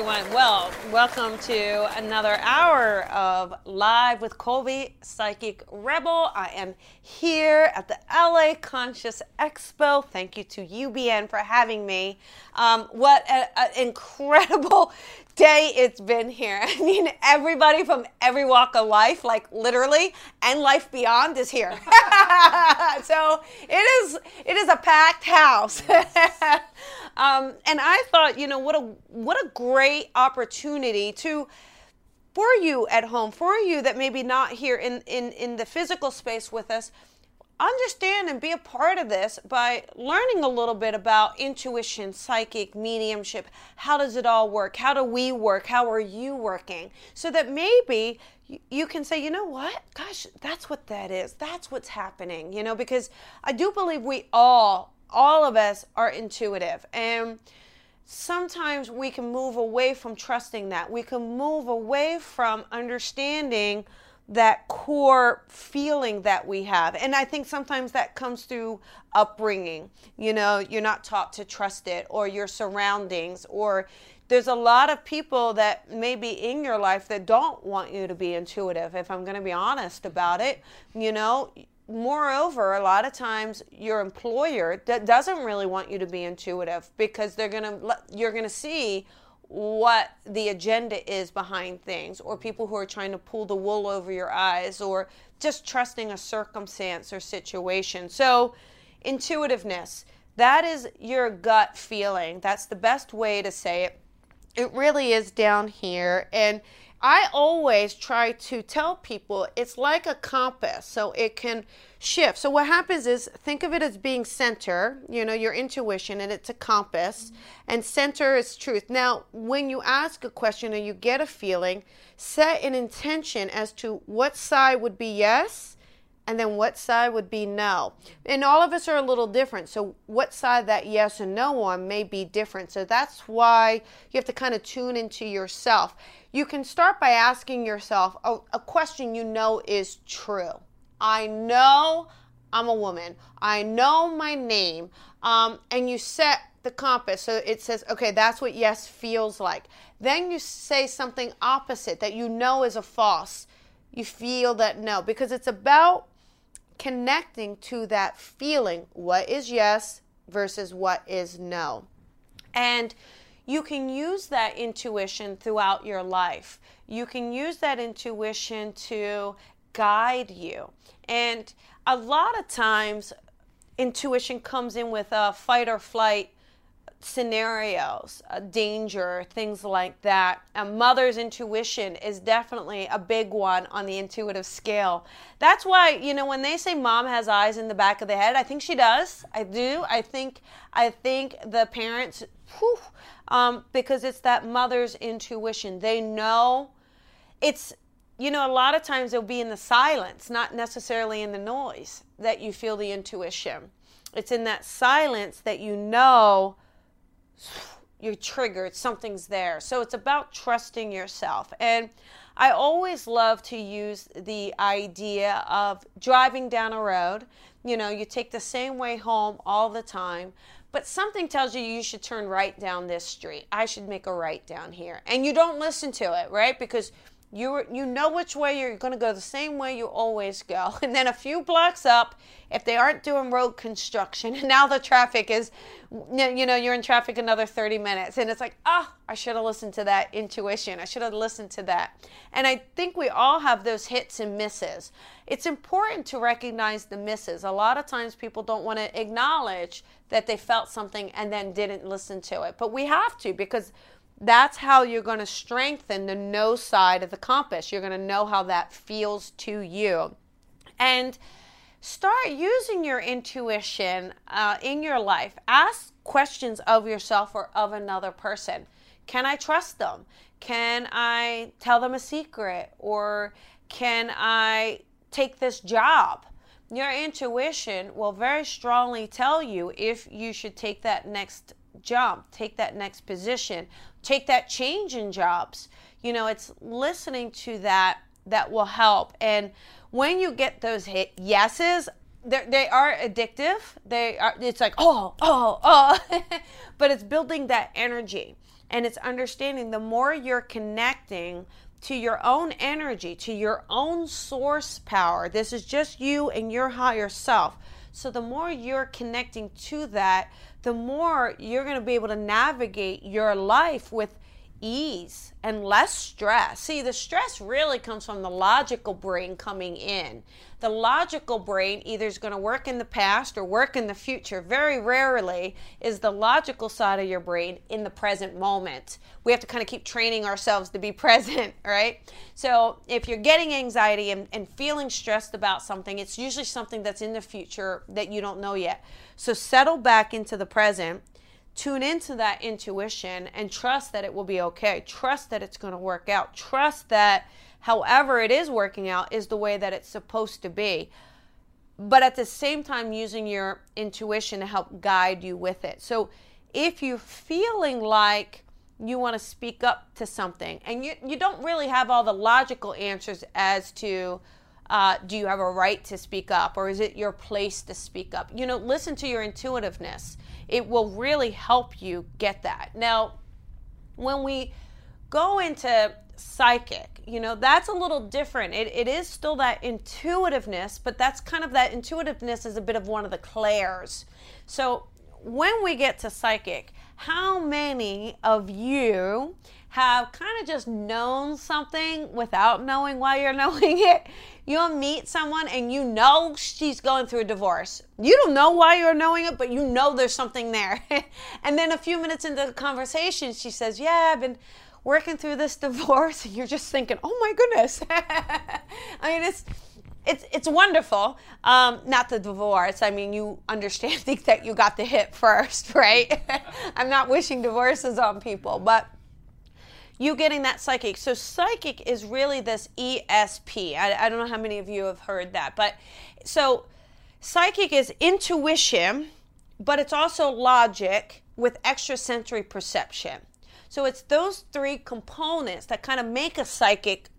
everyone. Well, welcome to another hour of Live with Colby, Psychic Rebel. I am here at the LA Conscious Expo. Thank you to UBN for having me. Um, what an incredible day it's been here. I mean, everybody from every walk of life, like literally, and life beyond is here. so it is it is a packed house. Um, and I thought, you know, what a what a great opportunity to for you at home, for you that maybe not here in, in, in the physical space with us, understand and be a part of this by learning a little bit about intuition, psychic, mediumship. How does it all work? How do we work? How are you working? So that maybe you can say, you know what? Gosh, that's what that is. That's what's happening, you know, because I do believe we all, all of us are intuitive. And sometimes we can move away from trusting that. We can move away from understanding that core feeling that we have. And I think sometimes that comes through upbringing. You know, you're not taught to trust it, or your surroundings, or there's a lot of people that may be in your life that don't want you to be intuitive, if I'm going to be honest about it. You know, moreover, a lot of times your employer that doesn't really want you to be intuitive because they're to, you're to see what the agenda is behind things, or people who are trying to pull the wool over your eyes, or just trusting a circumstance or situation. So, intuitiveness that is your gut feeling. That's the best way to say it. It really is down here. And I always try to tell people it's like a compass, so it can shift. So what happens is think of it as being center, you know, your intuition, and it's a compass, mm-hmm. and center is truth. Now, when you ask a question and you get a feeling, set an intention as to what side would be yes and then what side would be no. And all of us are a little different. So, what side that yes and no on may be different. So, that's why you have to kind of tune into yourself. You can start by asking yourself a, a question you know is true. I know I'm a woman, I know my name, um, and you set the compass. So it says, okay, that's what yes feels like. Then you say something opposite that you know is a false. You feel that no, because it's about connecting to that feeling what is yes versus what is no. And you can use that intuition throughout your life. You can use that intuition to guide you. And a lot of times, intuition comes in with a fight or flight scenarios, uh, danger, things like that. A mother's intuition is definitely a big one on the intuitive scale. That's why, you know, when they say mom has eyes in the back of the head, I think she does. I do. I think I think the parents whew, um, because it's that mother's intuition. They know it's you know, a lot of times it'll be in the silence, not necessarily in the noise, that you feel the intuition. It's in that silence that you know you're triggered, something's there. So it's about trusting yourself. And I always love to use the idea of driving down a road. You know, you take the same way home all the time, but something tells you you should turn right down this street. I should make a right down here. And you don't listen to it, right? Because you you know which way you're going to go the same way you always go. And then a few blocks up if they aren't doing road construction and now the traffic is you know you're in traffic another 30 minutes and it's like ah oh, i should have listened to that intuition. I should have listened to that. And i think we all have those hits and misses. It's important to recognize the misses. A lot of times people don't want to acknowledge that they felt something and then didn't listen to it but we have to because that's how you're going to strengthen the no side of the compass. You're going to know how that feels to you. And start using your intuition uh, in your life. Ask questions of yourself or of another person. Can I trust them? Can I tell them a secret? Or can I take this job? Your intuition will very strongly tell you if you should take that next jump, take that next position, take that change in jobs. You know, it's listening to that that will help. And when you get those hit yeses, they are addictive. They are. It's like oh, oh, oh, but it's building that energy and it's understanding the more you're connecting to your own energy, to your own source power. This is just you and your higher self. So the more you're connecting to that, the more you're going to be able to navigate your life with ease and less stress. See, the stress really comes from the logical brain coming in. The logical brain either is going to work in the past or work in the future. Very rarely is the logical side of your brain in the present moment. We have to kind of keep training ourselves to be present, right? So if you're getting anxiety and, and feeling stressed about something, it's usually something that's in the future that you don't know yet. So settle back into the present tune into that intuition and trust that it will be okay. Trust that it's going to work out. Trust that however it is working out is the way that it's supposed to be. But at the same time, using your intuition to help guide you with it. So if you're feeling like you want to speak up to something and you, you don't really have all the logical answers as to uh, do you have a right to speak up or is it your place to speak up? You know, listen to your intuitiveness it will really help you get that. Now, when we go into psychic, you know, that's a little different. It, it is still that intuitiveness, but that's kind of that intuitiveness is a bit of one of the clairs. So when we get to psychic, how many of you have kind of just known something without knowing why you're knowing it. You'll meet someone and you know she's going through a divorce. You don't know why you're knowing it, but you know there's something there. and then a few minutes into the conversation, she says, Yeah, I've been working through this divorce. And you're just thinking, Oh my goodness. I mean, it's it's it's wonderful. Um, not the divorce. I mean, you understand that you got the hit first, right? I'm not wishing divorces on people, but you getting that psychic. So psychic is really this ESP. I, I don't know how many of you have heard that, but so psychic is intuition, but it's also logic with extrasensory perception. So it's those three components that kind of make a psychic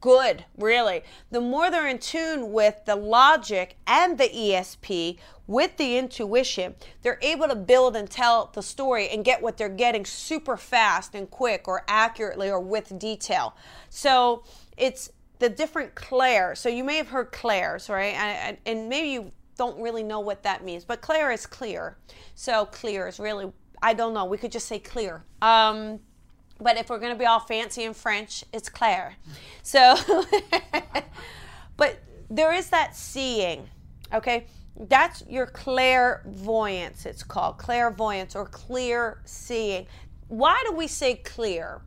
good, really. The more they're in tune with the logic and the ESP, with the intuition, they're able to build and tell the story and get what they're getting super fast and quick or accurately or with detail. So it's the different clairs. So you may have heard clairs, right? And, and maybe you don't really know what that means, but clair is clear. So clear is really, I don't know, we could just say clear. Um, but if we're going to be all fancy in French, it's Claire. So, but there is that seeing, okay? That's your clairvoyance, it's called clairvoyance or clear seeing. Why do we say clear?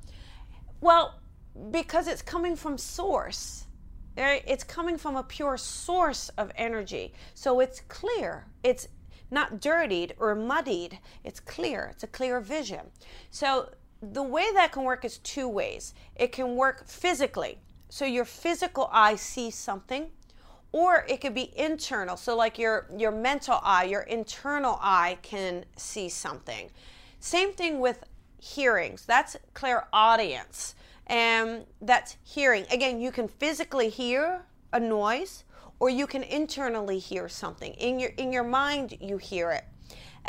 Well, because it's coming from source. It's coming from a pure source of energy. So it's clear. It's not dirtied or muddied. It's clear. It's a clear vision. So the way that can work is two ways. It can work physically. So your physical eye sees something or it could be internal so like your your mental eye your internal eye can see something same thing with hearings that's clairaudience and that's hearing again you can physically hear a noise or you can internally hear something in your in your mind you hear it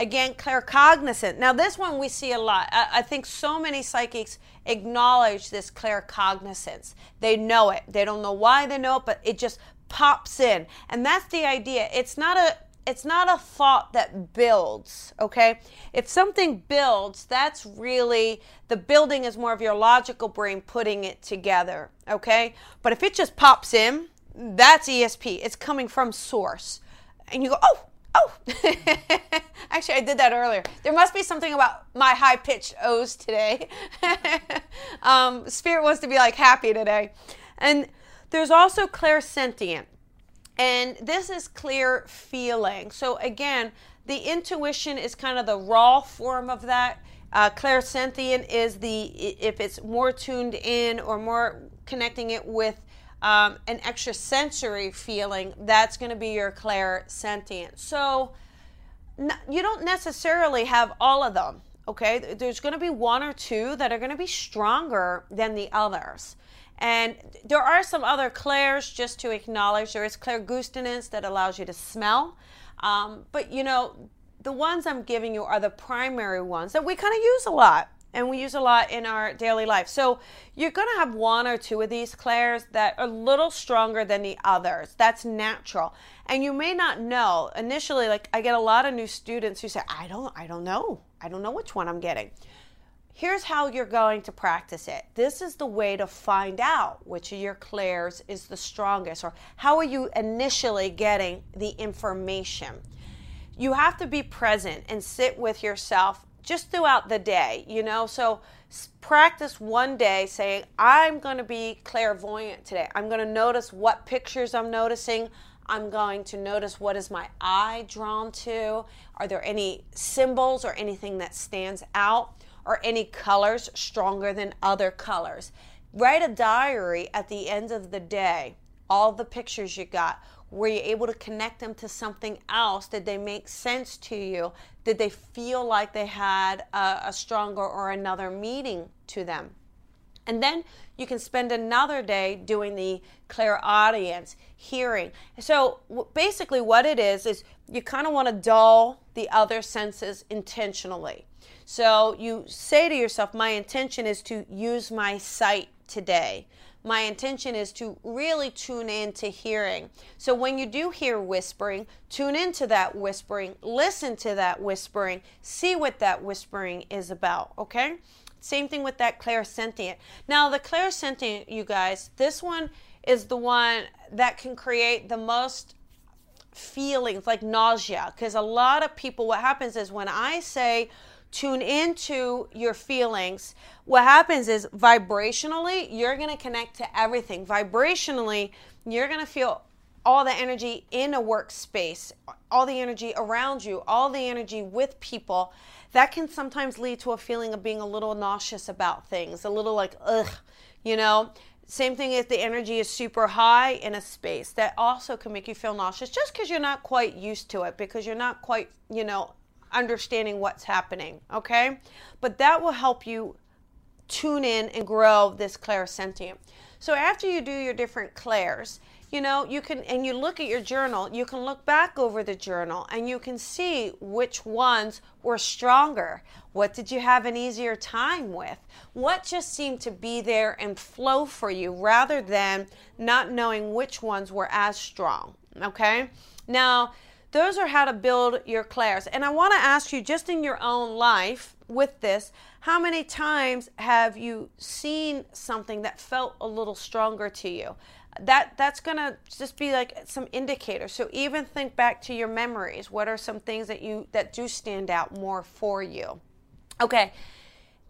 again claircognizant now this one we see a lot I, I, think so many psychics acknowledge this claircognizance they know it they don't know why they know it but it just pops in. And that's the idea. It's not a it's not a thought that builds, okay? If something builds, that's really the building is more of your logical brain putting it together, okay? But if it just pops in, that's ESP. It's coming from source. And you go, "Oh, Oh, actually, I did that earlier. There must be something about my high pitched O's today. um, Spirit wants to be like happy today. And there's also clairsentient. And this is clear feeling. So, again, the intuition is kind of the raw form of that. Uh, clairsentient is the, if it's more tuned in or more connecting it with um, an extrasensory feeling, that's going to be your clairsentient. So n- you don't necessarily have all of them. Okay, there's going to be one or two that are going to be stronger than the others. And there are some other clairs just to acknowledge. There is clairgustance that allows you to smell. Um, but you know, the ones I'm giving you are the primary ones that we kind of use a lot and we use a lot in our daily life. So you're going to have one or two of these clairs that are a little stronger than the others. That's natural. And you may not know initially like I get a lot of new students who say I don't I don't know. I don't know which one I'm getting. Here's how you're going to practice it. This is the way to find out which of your clairs is the strongest or how are you initially getting the information. You have to be present and sit with yourself just throughout the day, you know? So practice one day saying, I'm going to be clairvoyant today. I'm going to notice what pictures I'm noticing. I'm going to notice what is my eye drawn to. Are there any symbols or anything that stands out or any colors stronger than other colors? Write a diary at the end of the day, all the pictures you got. Were you able to connect them to something else? Did they make sense to you? Did they feel like they had a, a stronger or another meaning to them? And then you can spend another day doing the clairaudience, hearing. So basically, what it is, is you kind of want to dull the other senses intentionally. So you say to yourself, My intention is to use my sight today my intention is to really tune in to hearing. So when you do hear whispering, tune into that whispering, listen to that whispering, see what that whispering is about, okay? Same thing with that clairsentient. Now, the clairsentient, you guys, this one is the one that can create the most feelings like nausea because a lot of people what happens is when i say tune into your feelings, what happens is vibrationally, you're going to connect to everything. Vibrationally, you're going to feel all the energy in a workspace, all the energy around you, all the energy with people. That can sometimes lead to a feeling of being a little nauseous about things, a little like, ugh, you know. Same thing if the energy is super high in a space, that also can make you feel nauseous just because you're not quite used to it, because you're not quite, you know, understanding what's happening, okay? But that will help you tune in and grow this clairsentient. So after you do your different clairs, you know, you can, and you look at your journal, you can look back over the journal and you can see which ones were stronger. What did you have an easier time with? What just seemed to be there and flow for you rather than not knowing which ones were as strong, okay? Now, those are how to build your clairs. And I want to ask you, just in your own life with this, how many times have you seen something that felt a little stronger to you? That that's gonna just be like some indicators. So even think back to your memories. What are some things that you that do stand out more for you? Okay.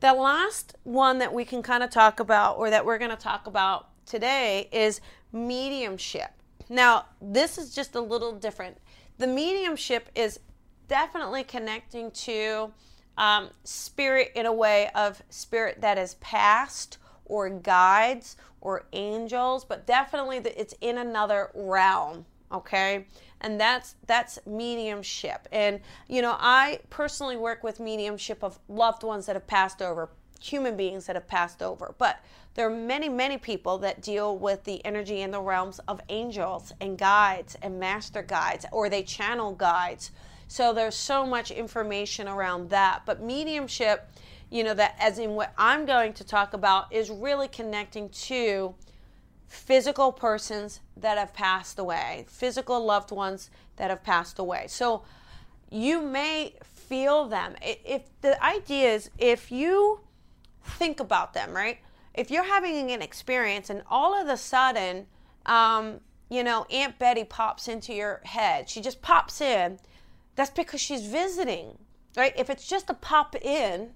The last one that we can kind of talk about, or that we're going to talk about today, is mediumship. Now, this is just a little different the mediumship is definitely connecting to um, spirit in a way of spirit that is past or guides or angels, but definitely it's in another realm. Okay, and that's that's mediumship. And you know, I personally work with mediumship of loved ones that have passed over, human beings that have passed over, but there are many, many people that deal with the energy in the realms of angels and guides and master guides, or they channel guides. So there's so much information around that. But mediumship, you know, that as in what I'm going to talk about, is really connecting to physical persons that have passed away, physical loved ones that have passed away. So you may feel them. If the idea is if you think about them, right? if you're having an experience and all of a sudden, um, you know, Aunt Betty pops into your head, she just pops in, that's because she's visiting, right? If it's just a pop in,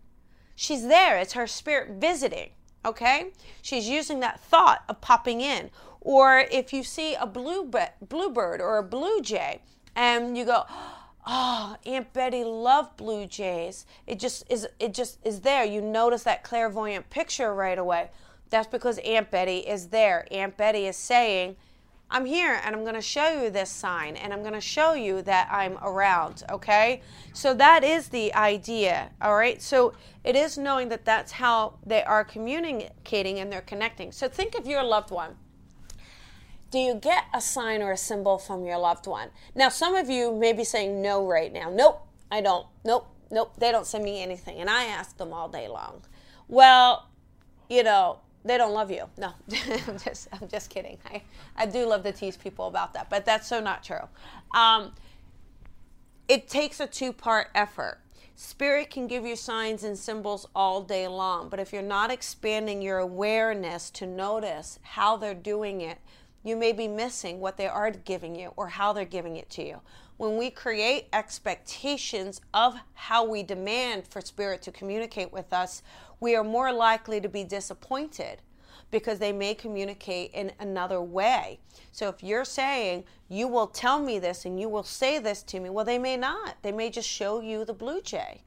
she's there. It's her spirit visiting, okay? She's using that thought of popping in. Or if you see a blue bluebird or a blue jay and you go, oh Ah, aunt betty loved blue jays. It just is it just is there. You notice that clairvoyant picture right away. That's because aunt betty is there. Aunt betty is saying i'm here and i'm going to show you this sign and i'm going to show you that i'm around okay? So that is the idea all right? So it is knowing that that's how they are communicating and they're connecting. So think of your loved one do you get a sign or a symbol from your loved one? Now, some of you may be saying no right now. Nope, I don't. Nope, nope, they don't send me anything. And I ask them all day long. Well, you know, they don't love you. No, I'm just, I'm just kidding. I, I do love to tease people about that, but that's so not true. Um, it takes a two part effort. Spirit can give you signs and symbols all day long, but if you're not expanding your awareness to notice how they're doing it, you may be missing what they are giving you or how they're giving it to you. When we create expectations of how we demand for spirit to communicate with us, we are more likely to be disappointed because they may communicate in another way. So if you're saying, you will tell me this and you will say this to me, well, they may not. They may just show you the blue jay.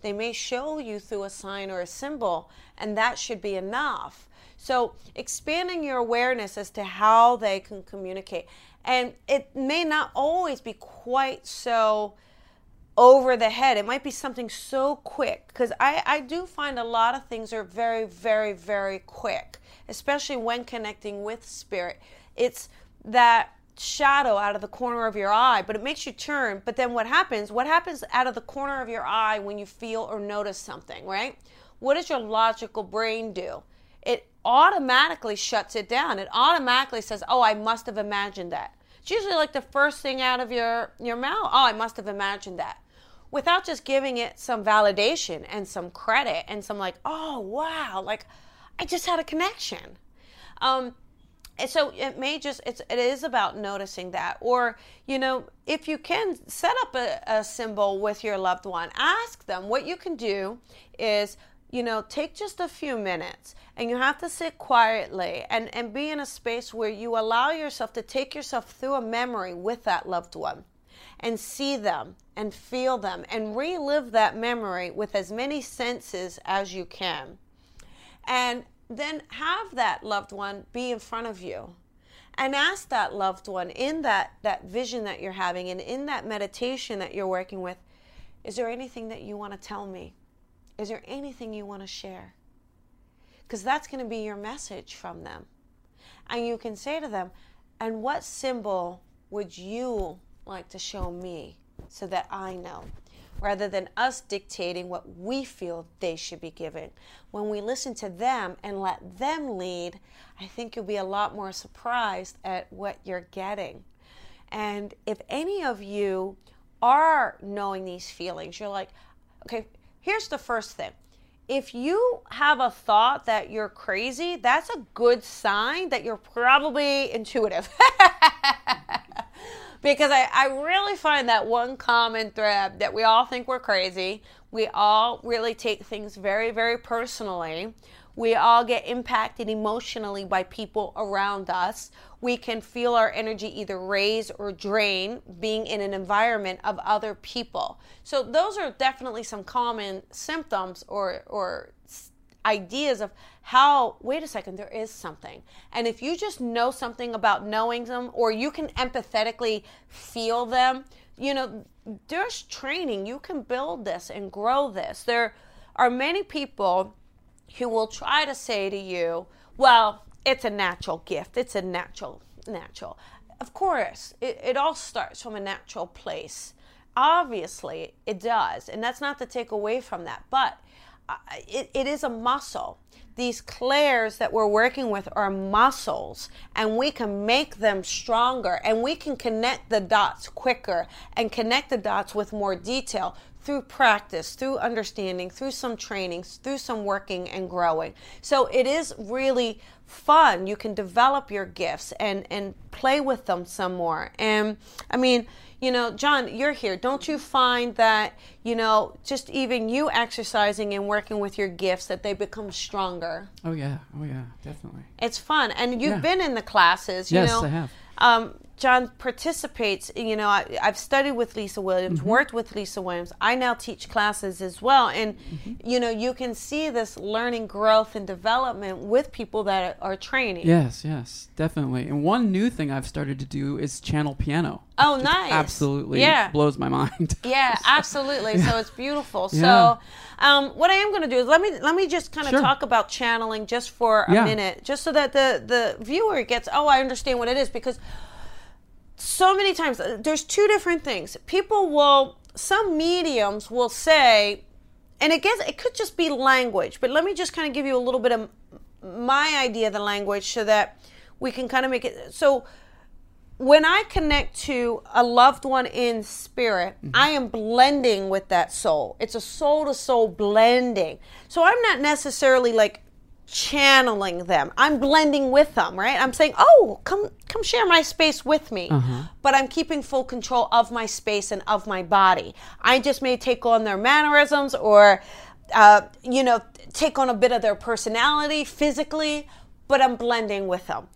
They may show you through a sign or a symbol, and that should be enough. So, expanding your awareness as to how they can communicate. And it may not always be quite so over the head. It might be something so quick because I, I do find a lot of things are very, very, very quick, especially when connecting with spirit. It's that shadow out of the corner of your eye, but it makes you turn. But then what happens? What happens out of the corner of your eye when you feel or notice something, right? What does your logical brain do? It automatically shuts it down. It automatically says, "Oh, I must have imagined that." It's usually like the first thing out of your your mouth. "Oh, I must have imagined that." Without just giving it some validation and some credit and some like, "Oh, wow, like I just had a connection." Um, and so it may just it's it is about noticing that or you know if you can set up a, a symbol with your loved one ask them what you can do is you know, take just a few minutes and you have to sit quietly and, and be in a space where you allow yourself to take yourself through a memory with that loved one and see them and feel them and relive that memory with as many senses as you can. And then have that loved one be in front of you and ask that loved one in that, that vision that you're having and in that meditation that you're working with, is there anything that you want to tell me? Is there anything you want to share? Because that's going to be your message from them. And you can say to them, and what symbol would you like to show me so that I know? Rather than us dictating what we feel they should be given. When we listen to them and let them lead, I think you'll be a lot more surprised at what you're getting. And if any of you are knowing these feelings, you're like, okay, here's the first thing if you have a thought that you're crazy, that's a good sign that you're probably intuitive. because I, I really find that one common thread that we all think we're crazy. We all really take things very, very personally. We all get impacted emotionally by people around us. We can feel our energy either raise or drain being in an environment of other people. So those are definitely some common symptoms or or ideas of how wait a second there is something and if you just know something about knowing them or you can empathetically feel them you know there's training you can build this and grow this there are many people who will try to say to you, well, it's a natural gift. It's a natural, natural. Of course, it, it all starts from a natural place. Obviously, it does. And that's not to take away from that. But uh, it, it is a muscle. These clairs that we're working with are muscles, and we can make them stronger, and we can connect the dots quicker and connect the dots with more detail through practice, through understanding, through some trainings, through some working and growing. So it is really fun. You can develop your gifts and and play with them some more. And I mean, you know, John, you're here. Don't you find that, you know, just even you exercising and working with your gifts that they become stronger? Oh yeah. Oh yeah, definitely. It's fun. And you've Yeah. been in the classes, you Yes, know. I have. Um, John participates, you know, I, I've studied with Lisa Williams, Mm-hmm. worked with Lisa Williams. I now teach classes as well. And, Mm-hmm. you know, you can see this learning, growth, and development with people that are, are training. Yes, yes, definitely. And one new thing I've started to do is channel piano. Oh, nice. Absolutely Yeah. blows my mind. Yeah, absolutely. So it's beautiful. Yeah. So, um, what I am going to do is let me let me just kind of Sure. talk about channeling just for a Yeah. minute, just so that the the viewer gets oh I understand what it is because so many times uh, there's two different things. People will some mediums will say, and it gets it could just be language, but let me just kind of give you a little bit of my idea of the language so that we can kind of make it so when I connect to a loved one in spirit, I am blending with that soul. It's a soul to soul blending. So I'm not necessarily like channeling them. I'm blending with them, right? I'm saying, "Oh, come come share my space with me." But I'm keeping full control of my space and of my body. I just may take on their mannerisms or uh, you know, take on a bit of their personality physically, but I'm blending with them.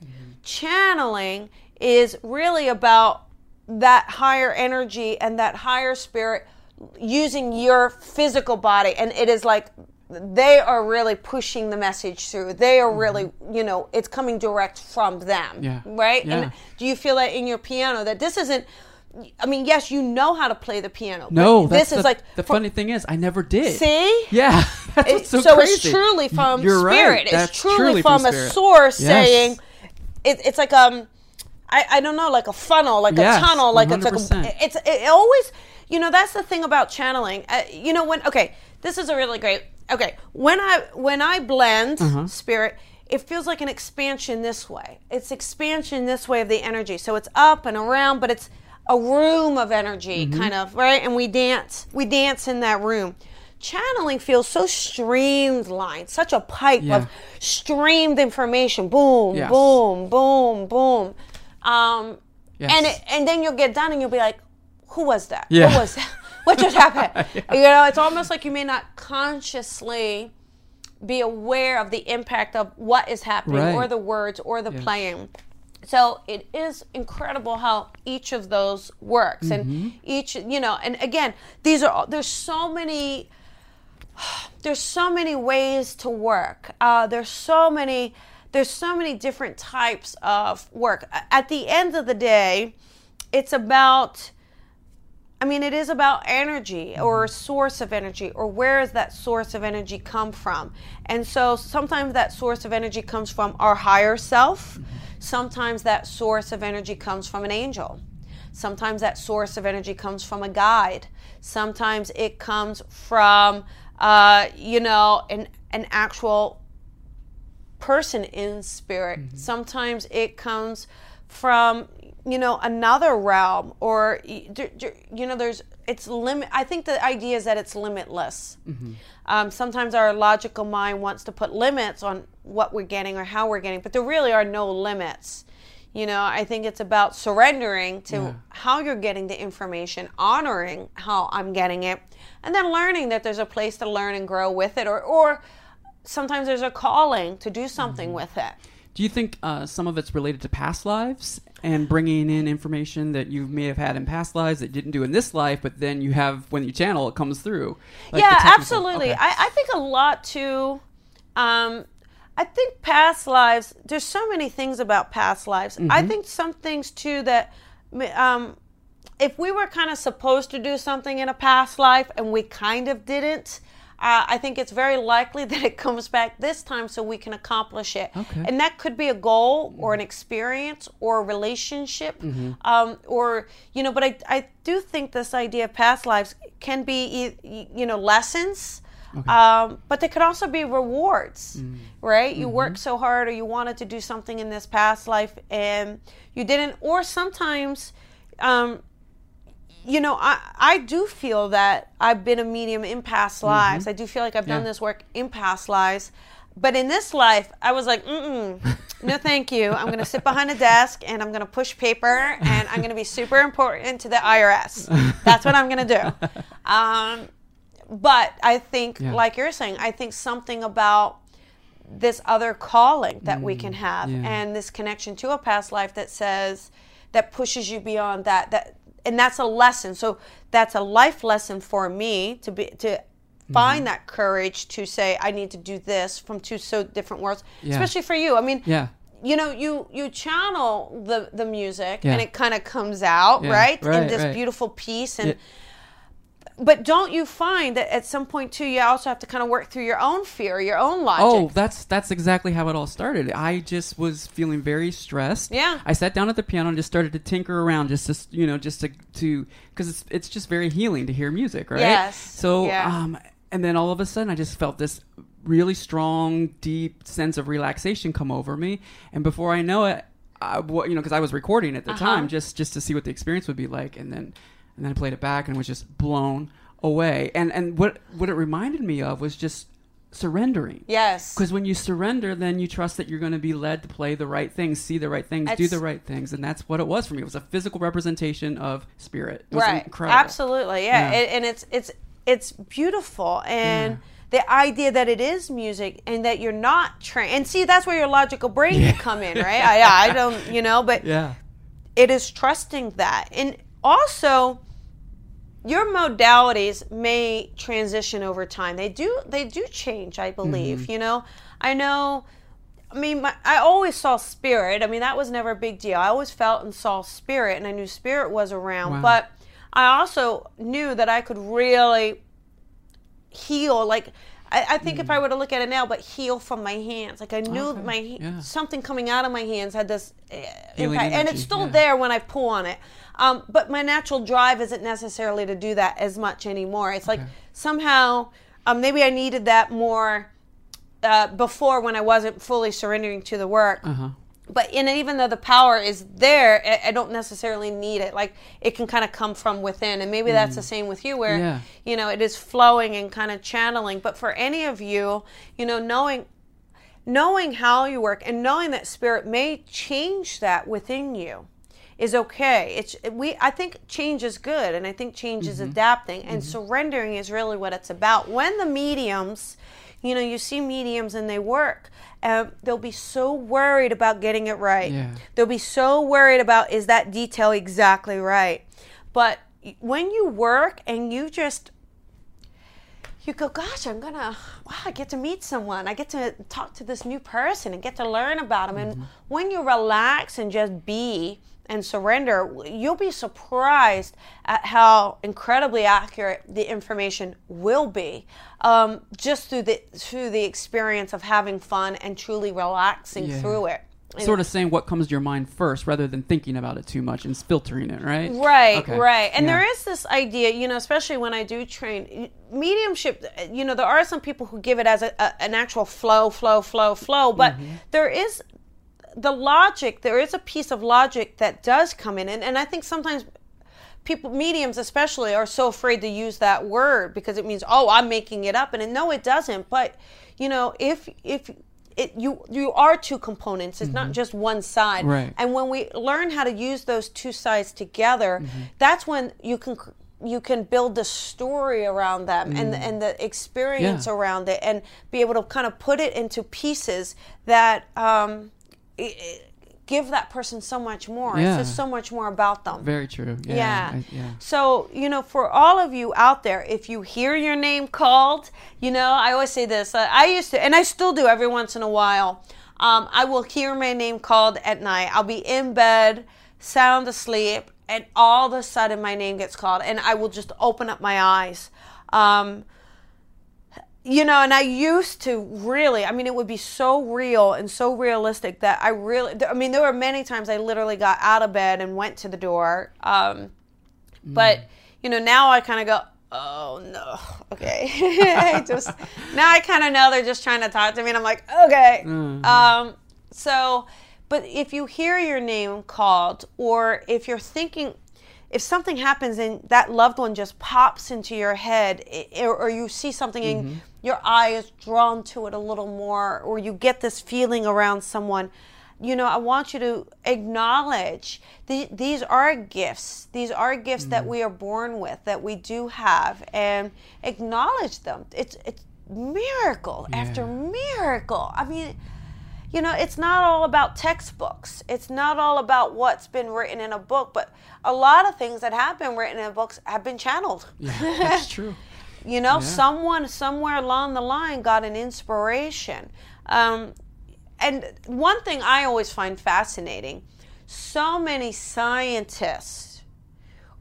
Channeling is really about that higher energy and that higher spirit using your physical body. And it is like they are really pushing the message through. They are really, you know, it's coming direct from them. Yeah. Right? Yeah. And do you feel that in your piano that this isn't. I mean, yes, you know how to play the piano. No, this is the, like the for- funny thing is I never did. See? Yeah, that's It- what's so, so it's truly from You're right. spirit. That's It's truly, from, a source Yes. saying, it, it's like um, I, I don't know, like a funnel, like Yes, a tunnel, like it's like a, it's it always, you know, that's the thing about channeling. Uh, you know when okay, this is a really great okay when I when I blend Uh-huh. spirit. It feels like an expansion this way. It's expansion this way of the energy. So it's up and around, but it's a room of energy, Mm-hmm. kind of, right? And we dance. We dance in that room. Channeling feels so streamlined, such a pipe Yeah. of streamed information. Boom, Yes. boom, boom, boom. Um, Yes. and it, and then you'll get done and you'll be like, who was that? Yeah. What was that? What just happened? You know, it's almost like you may not consciously be aware of the impact of what is happening Right. or the words or the playing. So it is incredible how each of those works, Mm-hmm. and each you know, and again, these are all, there's so many there's so many ways to work. Uh, there's so many there's so many different types of work. At the end of the day, it's about I mean, it is about energy or a source of energy, or where does that source of energy come from? And so sometimes that source of energy comes from our higher self. Mm-hmm. Sometimes that source of energy comes from an angel. Sometimes that source of energy comes from a guide. Sometimes it comes from, uh, you know, an, an actual person in spirit. Mm-hmm. Sometimes it comes from you know another realm or y- d- d- you know there's it's limit i think the idea is that it's limitless. Um, sometimes our logical mind wants to put limits on what we're getting or how we're getting but there really are no limits. You know i think it's about surrendering to Yeah. how you're getting the information honoring how i'm getting it and then learning that there's a place to learn and grow with it or or sometimes there's a calling to do something with it Do you think uh, some of it's related to past lives and bringing in information that you may have had in past lives that didn't do in this life, but then you have when you channel, it comes through? Like yeah absolutely okay. I, I think a lot too um, i think past lives there's so many things about past lives i Mm-hmm. think some things too that um, if we were kind of supposed to do something in a past life and we kind of didn't uh, I think it's very likely that it comes back this time so we can accomplish it. Okay. And that could be a goal or an experience or a relationship Mm-hmm. um, or, you know, but I, I do think this idea of past lives can be, you know, lessons. Um, but they could also be rewards, Mm. right? You Mm-hmm. worked so hard or you wanted to do something in this past life and you didn't. Or sometimes, um, you know, I, I do feel that I've been a medium in past lives. I do feel like I've done this work in past lives. but in this life, I was like, mm no, thank you. I'm going to sit behind a desk and I'm going to push paper and I'm going to be super important to the IRS. That's what I'm going to do. Um, but I think, Yeah. like you're saying, I think something about this other calling that we can have Mm, yeah. and this connection to a past life that says that pushes you beyond that that and that's a lesson so that's a life lesson for me to be to find Mm-hmm. that courage to say i need to do this from two so different worlds Yeah. especially for you i mean Yeah. you know you you channel the the music Yeah. and it kind of comes out Yeah, right, in this right. beautiful piece and. But don't you find that at some point too you also have to kind of work through your own fear your own logic Oh, that's that's exactly how it all started. I just was feeling very stressed. Yeah. I sat down at the piano and just started to tinker around, just to you know, just to to because it's it's just very healing to hear music, right? Yes. So Yeah. um, and then all of a sudden, I just felt this really strong, deep sense of relaxation come over me, and before I know it, I, you know, because I was recording at the Uh-huh. time, just just to see what the experience would be like, and then and then I played it back and was just blown away. And and what what it reminded me of was just surrendering. yes Because when you surrender, then you trust that you're going to be led to play the right things, see the right things, do the right things, and that's what it was for me. It was a physical representation of spirit. It right incredible. absolutely yeah, Yeah. And, and it's it's it's beautiful and the idea that it is music and that you're not trained and see that's where your logical brain can come in right I, I don't you know but Yeah. it is trusting that and also your modalities may transition over time they do they do change i believe Mm-hmm. you know i know i mean my, i always saw spirit i mean that was never a big deal i always felt and saw spirit and i knew spirit was around Wow. but i also knew that i could really heal like I, I think if I were to look at it now, but heal from my hands, like I knew Mm. Okay, my yeah. something coming out of my hands had this uh, impact, and it's still yeah. there when I pull on it. Um, but my natural drive isn't necessarily to do that as much anymore. It's like somehow um, maybe I needed that more uh, before when I wasn't fully surrendering to the work Uh huh. but and even though the power is there I, I don't necessarily need it like it can kind of come from within and maybe that's the same with you where Mm. Yeah. you know it is flowing and kind of channeling but for any of you you know knowing knowing how you work and knowing that spirit may change that within you is okay. It's we i think change is good and i think change is mm-hmm. adapting and mm-hmm. surrendering is really what it's about. When the mediums you know you see mediums and they work uh, they'll be so worried about getting it right. Yeah. they'll be so worried about is that detail exactly right? But when you work and you just you go, gosh, I'm gonna, wow, I get to meet someone. I get to talk to this new person and get to learn about them. And mm-hmm. when you relax and just be and surrender, you'll be surprised at how incredibly accurate the information will be, um, just through the through the experience of having fun and truly relaxing Yeah. through it. And- Sort of saying what comes to your mind first, rather than thinking about it too much and filtering it, right? Right, Okay. right. And Yeah. there is this idea, you know, especially when I do train mediumship, you know, there are some people who give it as a, a, an actual flow, flow, flow, flow, but Mm-hmm. there is the logic, there is a piece of logic that does come in. And, and I think sometimes people, mediums especially, are so afraid to use that word because it means, oh, I'm making it up. And no, it doesn't. But, you know, if, if, it, you you are two components. It's not just one side. Mm-hmm. Right. And when we learn how to use those two sides together, Mm-hmm. that's when you can you can build the story around them and Mm. and the experience Yeah. around it, and be able to kind of put it into pieces that um, give that person so much more. Yeah. It says so much more about them. Very true. Yeah. Yeah. I- yeah. So, you know, for all of you out there, if you hear your name called, you know, I always say this. Uh, I used to, and I still do every once in a while. Um, I will hear my name called at night. I'll be in bed, sound asleep, and all of a sudden my name gets called, and I will just open up my eyes. Um, you know, and I used to really, I mean, it would be so real and so realistic that I really, I mean, there were many times I literally got out of bed and went to the door. Um, But, you know, now I kind of go, oh no, okay. I just, now I kind of know they're just trying to talk to me and I'm like, okay. Um, so, but if you hear your name called or if you're thinking, if something happens and that loved one just pops into your head i- or, or you see something and your eye is drawn to it a little more, or you get this feeling around someone, you know, I want you to acknowledge the, these are gifts. These are gifts mm-hmm. that we are born with, that we do have, and acknowledge them. It's it's miracle yeah. after miracle. I mean, you know, it's not all about textbooks. It's not all about what's been written in a book, but a lot of things that have been written in books have been channeled. Yeah, that's true. You know, yeah. someone somewhere along the line got an inspiration. Um, and one thing I always find fascinating so many scientists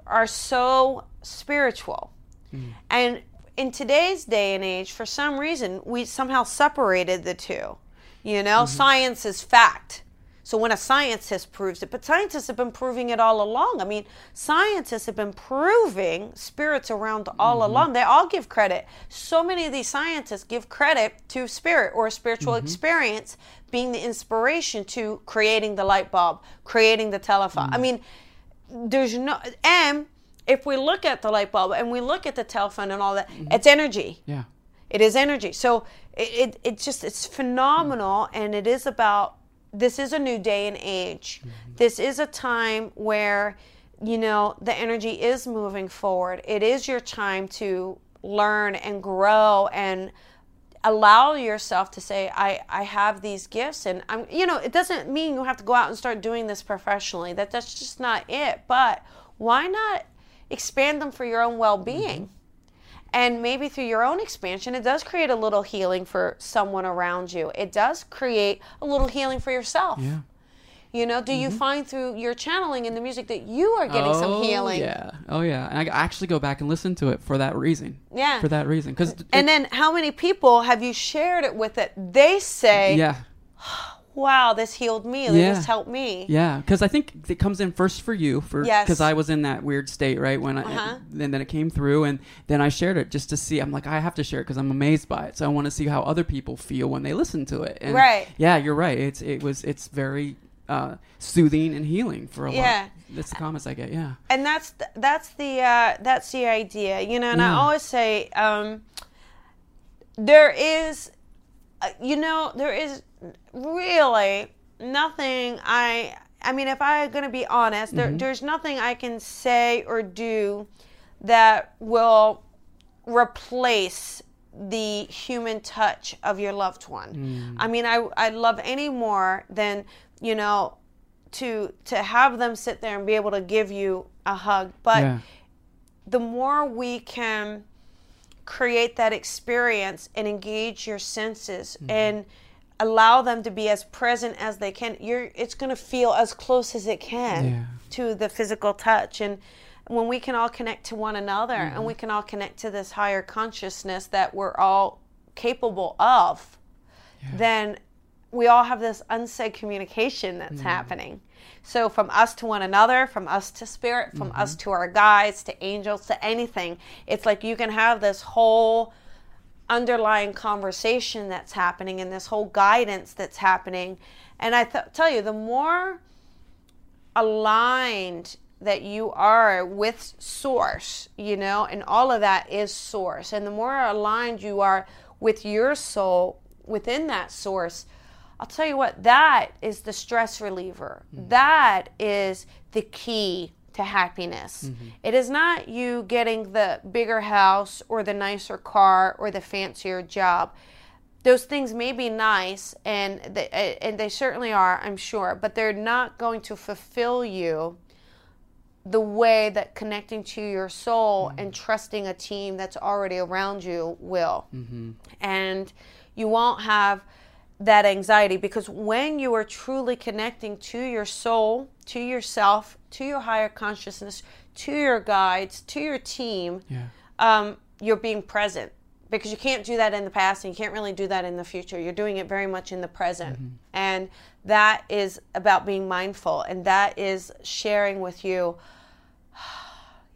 are so spiritual. Mm. And in today's day and age, for some reason, we somehow separated the two. You know, mm-hmm. science is fact. So when a scientist proves it, but scientists have been proving it all along. I mean, scientists have been proving spirits around all mm-hmm. along. They all give credit. So many of these scientists give credit to spirit or a spiritual mm-hmm. experience being the inspiration to creating the light bulb, creating the telephone. I mm. mean, there's no and if we look at the light bulb and we look at the telephone and all that, mm-hmm. it's energy. Yeah. It is energy. So it, it, it just it's phenomenal and it is about this is a new day and age. Mm-hmm. This is a time where, you know, the energy is moving forward. It is your time to learn and grow and allow yourself to say I, I have these gifts and I'm you know it doesn't mean you have to go out and start doing this professionally that that's just not it but why not expand them for your own well-being mm-hmm. And maybe through your own expansion, it does create a little healing for someone around you. It does create a little healing for yourself. Yeah. You know, do mm-hmm. you find through your channeling and the music that you are getting oh, some healing? Yeah. Oh, yeah. And I actually go back and listen to it for that reason. Yeah. For that reason. Cause and then how many people have you shared it with that they say, yeah wow, this healed me. Yeah. This helped me. Yeah, because I think it comes in first for you, for because I was in that weird state, right? When I uh-huh. and then it came through, and then I shared it just to see. I'm like, I have to share it because I'm amazed by it. So I want to see how other people feel when they listen to it. And right. Yeah, you're right. It's it was it's very uh, soothing and healing for a yeah. lot. That's the comments I get. Yeah. And that's the, that's the uh, that's the idea, you know. And yeah. I always say um, there is, uh, you know, there is really nothing I I mean if I'm going to be honest mm-hmm. there, there's nothing I can say or do that will replace the human touch of your loved one. Mm. I mean I I love any more than you know to to have them sit there and be able to give you a hug but yeah. the more we can create that experience and engage your senses mm-hmm. and allow them to be as present as they can you're it's going to feel as close as it can yeah. to the physical touch and when we can all connect to one another mm-hmm. and we can all connect to this higher consciousness that we're all capable of yeah. then we all have this unsaid communication that's mm-hmm. happening so from us to one another from us to spirit from mm-hmm. us to our guides to angels to anything it's like you can have this whole underlying conversation that's happening and this whole guidance that's happening. And I th- tell you, the more aligned that you are with source, you know, and all of that is source. And the more aligned you are with your soul within that source, I'll tell you what, that is the stress reliever. Mm. That is the key to happiness. Mm-hmm. It is not you getting the bigger house or the nicer car or the fancier job. Those things may be nice, and they, and they certainly are, I'm sure, but they're not going to fulfill you the way that connecting to your soul mm-hmm. and trusting a team that's already around you will. Mm-hmm. And you won't have that anxiety because when you are truly connecting to your soul, to yourself, to your higher consciousness, to your guides, to your team, yeah. um, you're being present because you can't do that in the past and you can't really do that in the future. You're doing it very much in the present. Mm-hmm. And that is about being mindful and that is sharing with you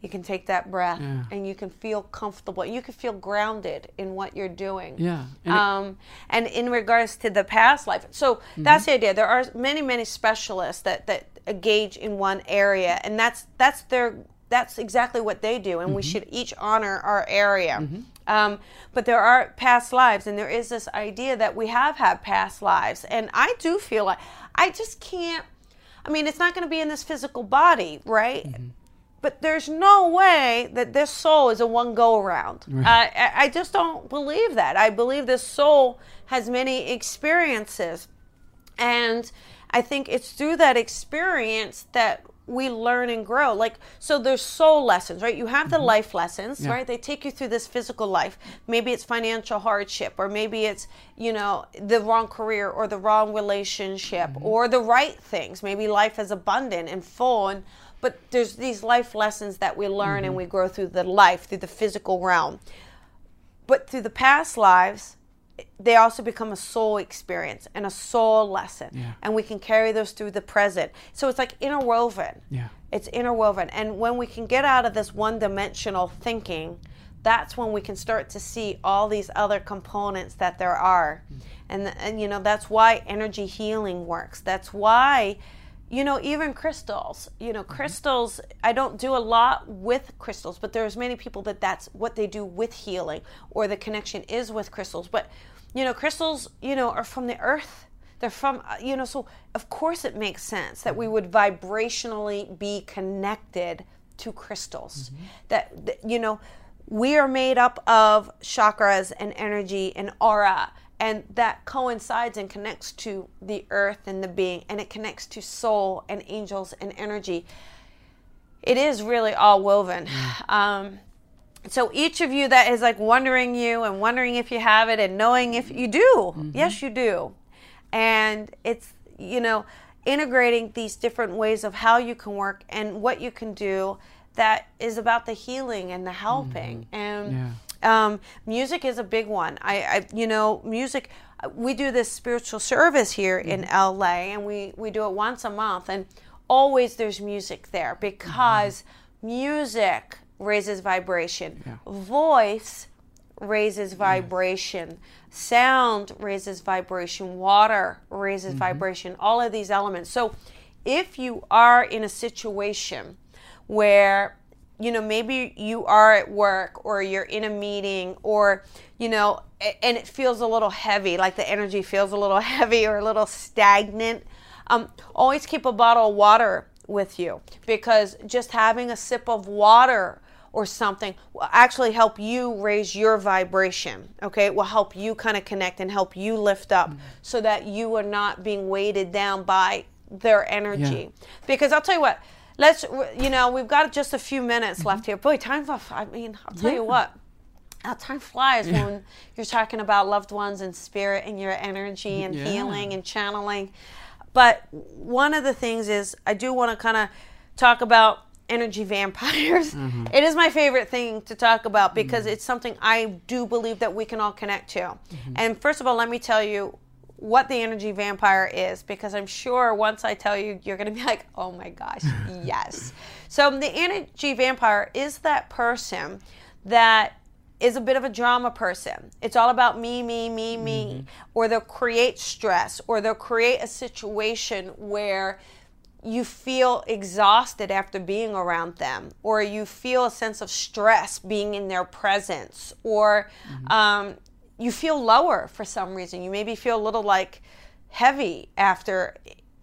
you can take that breath yeah. and you can feel comfortable you can feel grounded in what you're doing yeah and, um, it, and in regards to the past life so mm-hmm. that's the idea there are many many specialists that that engage in one area and that's that's their that's exactly what they do, and mm-hmm. we should each honor our area. Mm-hmm. Um, but there are past lives, and there is this idea that we have had past lives, and I do feel like I just can't. I mean, it's not going to be in this physical body, right? But there's no way that this soul is a one go around. Right. I, I just don't believe that. I believe this soul has many experiences. And I think it's through that experience that we learn and grow. Like, so there's soul lessons, right? You have the mm-hmm. life lessons, yeah. right? They take you through this physical life. Maybe it's financial hardship, or maybe it's, you know, the wrong career or the wrong relationship mm-hmm. or the right things. Maybe life is abundant and full. And, but there's these life lessons that we learn mm-hmm. and we grow through the life, through the physical realm. But through the past lives, they also become a soul experience and a soul lesson. Yeah. And we can carry those through the present. So it's like interwoven. Yeah. It's interwoven. And when we can get out of this one dimensional thinking, that's when we can start to see all these other components that there are. Mm. And, and you know, that's why energy healing works. That's why you know even crystals you know mm-hmm. crystals i don't do a lot with crystals but there's many people that that's what they do with healing or the connection is with crystals but you know crystals you know are from the earth they're from uh, you know so of course it makes sense that we would vibrationally be connected to crystals mm-hmm. that, that you know we are made up of chakras and energy and aura and that coincides and connects to the earth and the being and it connects to soul and angels and energy it is really all woven um, so each of you that is like wondering you and wondering if you have it and knowing if you do mm-hmm. yes you do and it's you know integrating these different ways of how you can work and what you can do that is about the healing and the helping mm-hmm. and yeah. Um, music is a big one. I, I, you know, music. We do this spiritual service here in mm-hmm. LA, and we we do it once a month, and always there's music there because mm-hmm. music raises vibration, yeah. voice raises vibration, sound raises vibration, water raises mm-hmm. vibration. All of these elements. So, if you are in a situation where you know, maybe you are at work or you're in a meeting or, you know, and it feels a little heavy, like the energy feels a little heavy or a little stagnant. Um, always keep a bottle of water with you because just having a sip of water or something will actually help you raise your vibration. Okay, it will help you kind of connect and help you lift up mm-hmm. so that you are not being weighted down by their energy. Yeah. Because I'll tell you what, let's you know we've got just a few minutes mm-hmm. left here. Boy, time's off. I mean, I'll tell yeah. you what. How time flies yeah. when you're talking about loved ones and spirit and your energy and yeah. healing and channeling. But one of the things is I do want to kind of talk about energy vampires. Mm-hmm. It is my favorite thing to talk about because mm-hmm. it's something I do believe that we can all connect to. Mm-hmm. And first of all, let me tell you what the energy vampire is because I'm sure once I tell you, you're going to be like, oh my gosh, yes. So, the energy vampire is that person that is a bit of a drama person. It's all about me, me, me, me. Mm-hmm. Or they'll create stress or they'll create a situation where you feel exhausted after being around them, or you feel a sense of stress being in their presence, or mm-hmm. um, you feel lower for some reason. You maybe feel a little like heavy after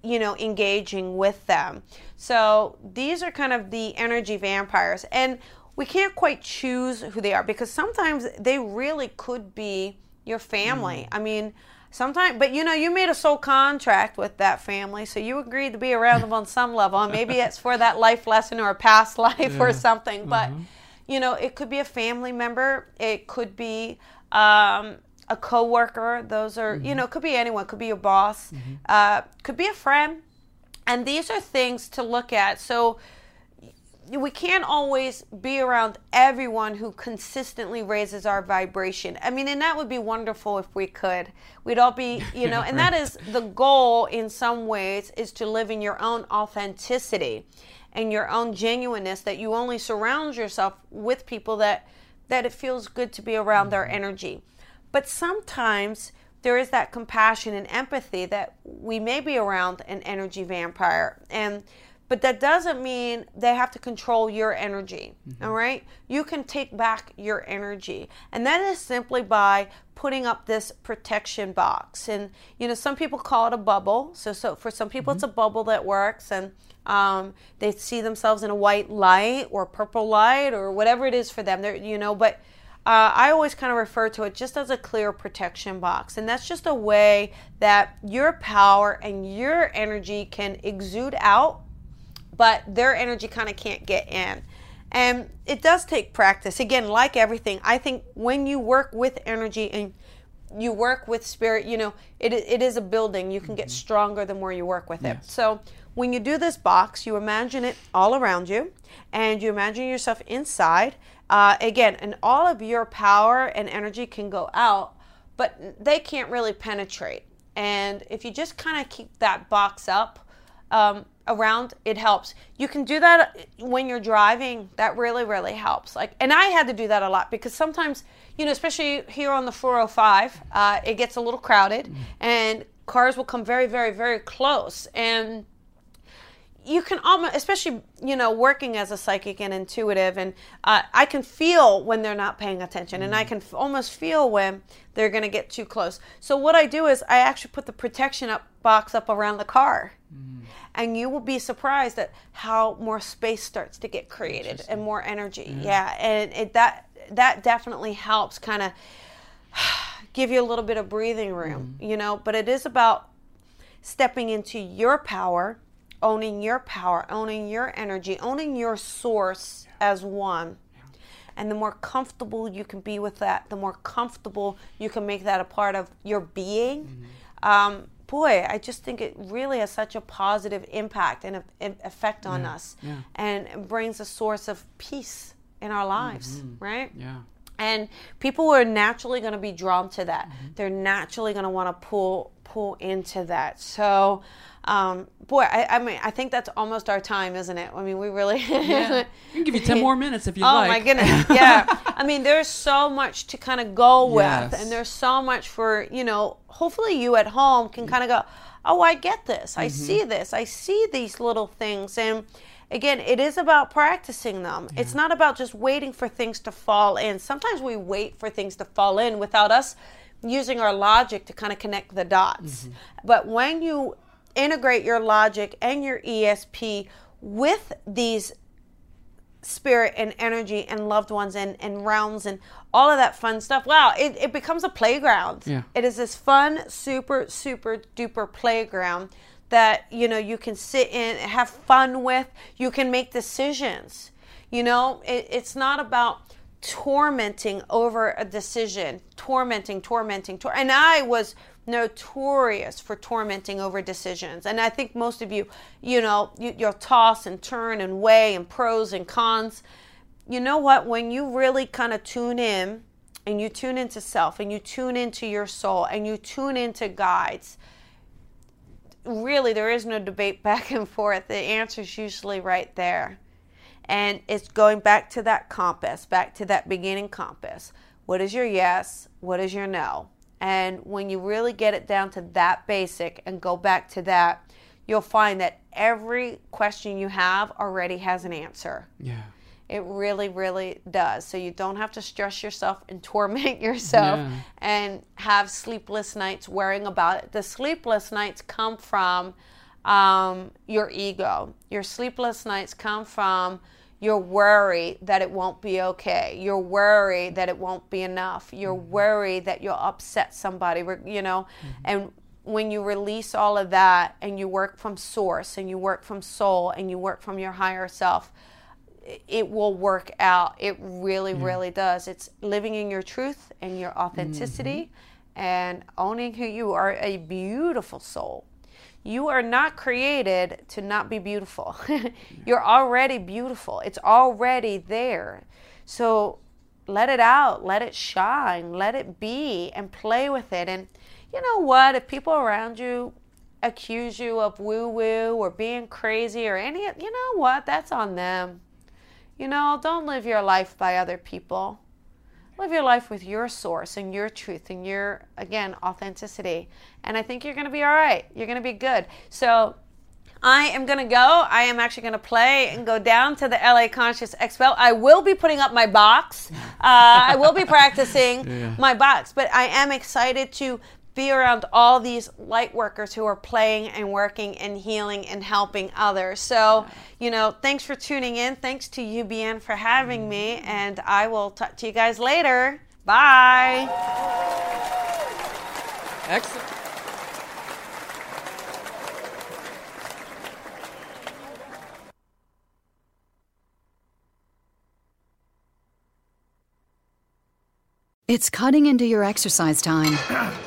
you know engaging with them. So these are kind of the energy vampires and we can't quite choose who they are because sometimes they really could be your family. Mm. I mean, sometimes but you know you made a soul contract with that family so you agreed to be around them on some level and maybe it's for that life lesson or a past life yeah. or something but mm-hmm. you know it could be a family member it could be um, a coworker. Those are, mm-hmm. you know, could be anyone. Could be your boss. Mm-hmm. Uh, could be a friend. And these are things to look at. So we can't always be around everyone who consistently raises our vibration. I mean, and that would be wonderful if we could. We'd all be, you know, and that is the goal in some ways is to live in your own authenticity and your own genuineness that you only surround yourself with people that that it feels good to be around their mm-hmm. energy. But sometimes there is that compassion and empathy that we may be around an energy vampire. And but that doesn't mean they have to control your energy. Mm-hmm. All right? You can take back your energy. And that is simply by putting up this protection box. And, you know, some people call it a bubble. So, so for some people, mm-hmm. it's a bubble that works. And um, they see themselves in a white light or purple light or whatever it is for them. They're, you know, but uh, I always kind of refer to it just as a clear protection box. And that's just a way that your power and your energy can exude out but their energy kind of can't get in. And it does take practice. Again, like everything, I think when you work with energy and you work with spirit, you know, it, it is a building. You can get mm-hmm. stronger the more you work with yes. it. So when you do this box, you imagine it all around you and you imagine yourself inside. Uh, again, and all of your power and energy can go out, but they can't really penetrate. And if you just kind of keep that box up, um, around it helps you can do that when you're driving that really really helps like and i had to do that a lot because sometimes you know especially here on the 405 uh, it gets a little crowded mm. and cars will come very very very close and you can almost especially you know working as a psychic and intuitive and uh, i can feel when they're not paying attention and i mm. can f- almost feel when they're going to get too close so what i do is i actually put the protection up box up around the car mm and you will be surprised at how more space starts to get created and more energy. Yeah, yeah. and it, that that definitely helps kind of give you a little bit of breathing room, mm-hmm. you know. But it is about stepping into your power, owning your power, owning your energy, owning your source yeah. as one. And the more comfortable you can be with that, the more comfortable you can make that a part of your being. Mm-hmm. Um, boy, I just think it really has such a positive impact and a, effect on yeah, us, yeah. and brings a source of peace in our lives, mm-hmm. right? Yeah. And people are naturally going to be drawn to that. Mm-hmm. They're naturally going to want to pull pull into that. So, um, boy, I, I, mean, I think that's almost our time, isn't it? I mean, we really. yeah. I can give you ten more minutes if you oh, like. Oh my goodness! Yeah. I mean, there's so much to kind of go with, yes. and there's so much for you know. Hopefully, you at home can kind of go, "Oh, I get this. Mm-hmm. I see this. I see these little things," and again, it is about practicing them. Yeah. It's not about just waiting for things to fall in. Sometimes we wait for things to fall in without us using our logic to kind of connect the dots. Mm-hmm. But when you integrate your logic and your ESP with these spirit and energy and loved ones and, and realms and all of that fun stuff. Wow, it, it becomes a playground. Yeah. It is this fun, super, super duper playground that, you know, you can sit in, and have fun with, you can make decisions. You know, it, it's not about tormenting over a decision, tormenting, tormenting, tor- and I was notorious for tormenting over decisions. And I think most of you, you know, you, you'll toss and turn and weigh and pros and cons. You know what? When you really kind of tune in and you tune into self and you tune into your soul and you tune into guides, really there is no debate back and forth. The answer is usually right there. And it's going back to that compass, back to that beginning compass. What is your yes? What is your no? And when you really get it down to that basic and go back to that, you'll find that every question you have already has an answer. Yeah. It really, really does. So you don't have to stress yourself and torment yourself yeah. and have sleepless nights worrying about it. The sleepless nights come from um, your ego. Your sleepless nights come from you're worried that it won't be okay. You're worried that it won't be enough. You're mm-hmm. worried that you'll upset somebody, you know. Mm-hmm. And when you release all of that and you work from source and you work from soul and you work from your higher self, it will work out. It really, yeah. really does. It's living in your truth and your authenticity mm-hmm. and owning who you are a beautiful soul you are not created to not be beautiful. You're already beautiful. It's already there. So let it out, let it shine, let it be, and play with it. And you know what? If people around you accuse you of woo woo or being crazy or any, you know what? That's on them. You know, don't live your life by other people live your life with your source and your truth and your again authenticity and i think you're going to be all right you're going to be good so I am going to go. I am actually going to play and go down to the LA Conscious Expo. I will be putting up my box. Uh, I will be practicing yeah. my box, but I am excited to be around all these light workers who are playing and working and healing and helping others. So, you know, thanks for tuning in. Thanks to UBN for having me, and I will talk to you guys later. Bye. Excellent. It's cutting into your exercise time.